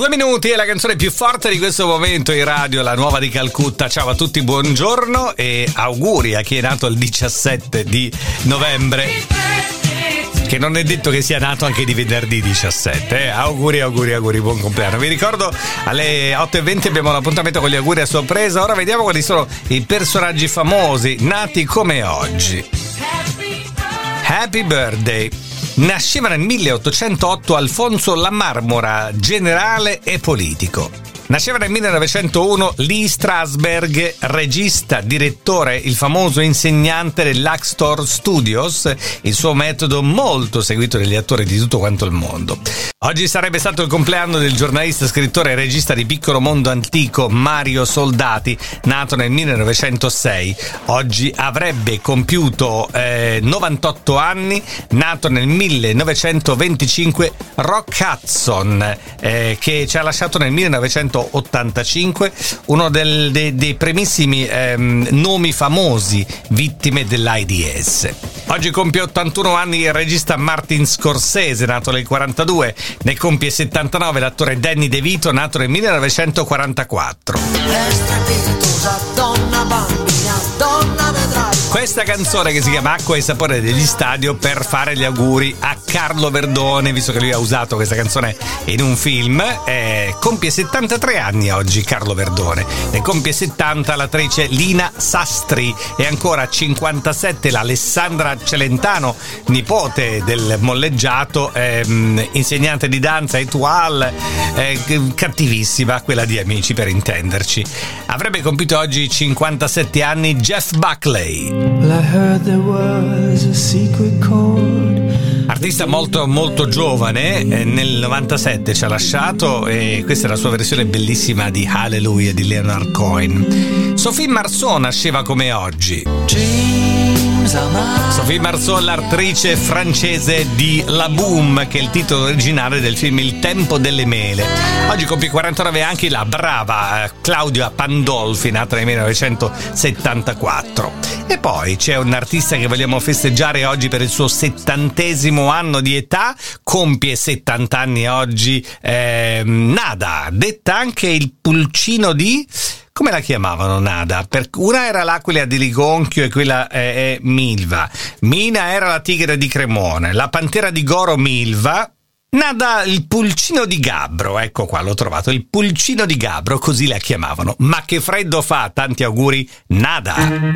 Due minuti è la canzone più forte di questo momento in radio, la nuova di Calcutta. Ciao a tutti, buongiorno e auguri a chi è nato il 17 di novembre. Che non è detto che sia nato anche di venerdì 17. Eh? Auguri, auguri, auguri, buon compleanno. Vi ricordo alle 8.20 abbiamo l'appuntamento con gli auguri a sorpresa. Ora vediamo quali sono i personaggi famosi nati come oggi. Happy birthday. Nasceva nel 1808 Alfonso La Marmora, generale e politico. Nasceva nel 1901 Lee Strasberg, regista, direttore, il famoso insegnante dell'Axtor Studios, il suo metodo molto seguito dagli attori di tutto quanto il mondo. Oggi sarebbe stato il compleanno del giornalista, scrittore e regista di Piccolo Mondo Antico Mario Soldati, nato nel 1906. Oggi avrebbe compiuto eh, 98 anni, nato nel 1925 Rock Hudson, eh, che ci ha lasciato nel 1900 1985, uno del, dei, dei primissimi ehm, nomi famosi vittime dell'AIDS. Oggi compie 81 anni il regista Martin Scorsese, nato nel 42, ne compie 79 l'attore Danny DeVito, nato nel 1944. Donna bambina, donna vedrai questa canzone che si chiama Acqua e sapore degli stadio per fare gli auguri a Carlo Verdone, visto che lui ha usato questa canzone in un film. Eh, compie 73 anni oggi Carlo Verdone. Ne compie 70 l'attrice Lina Sastri e ancora 57 l'Alessandra Celentano, nipote del molleggiato, ehm, insegnante di danza Etoile, eh, cattivissima, quella di Amici per intenderci. Avrebbe compiuto oggi 57 anni Jeff Buckley. Artista molto molto giovane, eh, nel 97 ci ha lasciato e questa è la sua versione bellissima di Hallelujah di Leonard Cohen. Sophie Marceau nasceva come oggi. Sophie Marceau, l'attrice francese di La Boom, che è il titolo originale del film Il tempo delle mele. Oggi compie 49 anni la brava eh, Claudia Pandolfi, nata nel 1974. E poi c'è un artista che vogliamo festeggiare oggi per il suo settantesimo anno di età, compie 70 anni oggi, eh, Nada, detta anche il pulcino di come la chiamavano Nada? Per, una era l'aquila di Ligonchio e quella è, è Milva. Mina era la tigre di Cremone. La pantera di Goro Milva. Nada il pulcino di Gabbro, ecco qua l'ho trovato, il pulcino di Gabbro, così la chiamavano. Ma che freddo fa, tanti auguri, Nada!